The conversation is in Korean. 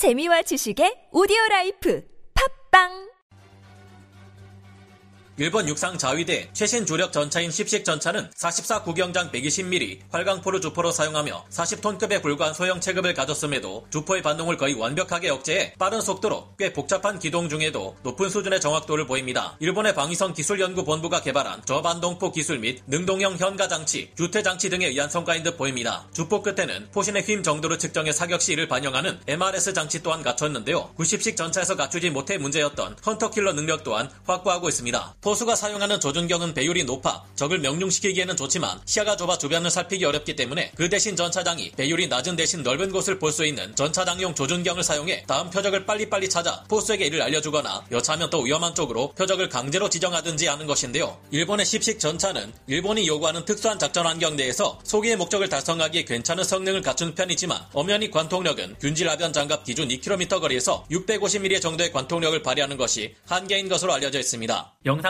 재미와 지식의 오디오 라이프 일본 육상 자위대 최신 주력 전차인 10식 전차는 44 구경장 120mm 활강포를 주포로 사용하며 40톤급에 불과한 소형 체급을 가졌음에도 주포의 반동을 거의 완벽하게 억제해 빠른 속도로 꽤 복잡한 기동 중에도 높은 수준의 정확도를 보입니다. 일본의 방위성 기술연구본부가 개발한 저반동포 기술 및 능동형 현가 장치, 주퇴 장치 등에 의한 성과인 듯 보입니다. 주포 끝에는 포신의 휨 정도를 측정해 사격 시 이를 반영하는 MRS 장치 또한 갖췄는데요. 90식 전차에서 갖추지 못해 문제였던 hunter-killer 능력 또한 확보하고 있습니다. 포수가 사용하는 조준경은 배율이 높아 적을 명중시키기에는 좋지만 시야가 좁아 주변을 살피기 어렵기 때문에 그 대신 전차장이 배율이 낮은 대신 넓은 곳을 볼 수 있는 전차장용 조준경을 사용해 다음 표적을 빨리빨리 찾아 포수에게 이를 알려주거나 여차하면 더 위험한 쪽으로 표적을 강제로 지정하든지 하는 것인데요. 일본의 10식 전차는 일본이 요구하는 특수한 작전 환경 내에서 소기의 목적을 달성하기에 괜찮은 성능을 갖춘 편이지만 엄연히 관통력은 균질하변 장갑 기준 2km 거리에서 650mm 정도의 관통력을 발휘하는 것이 한계인 것으로 알려져 있습니다.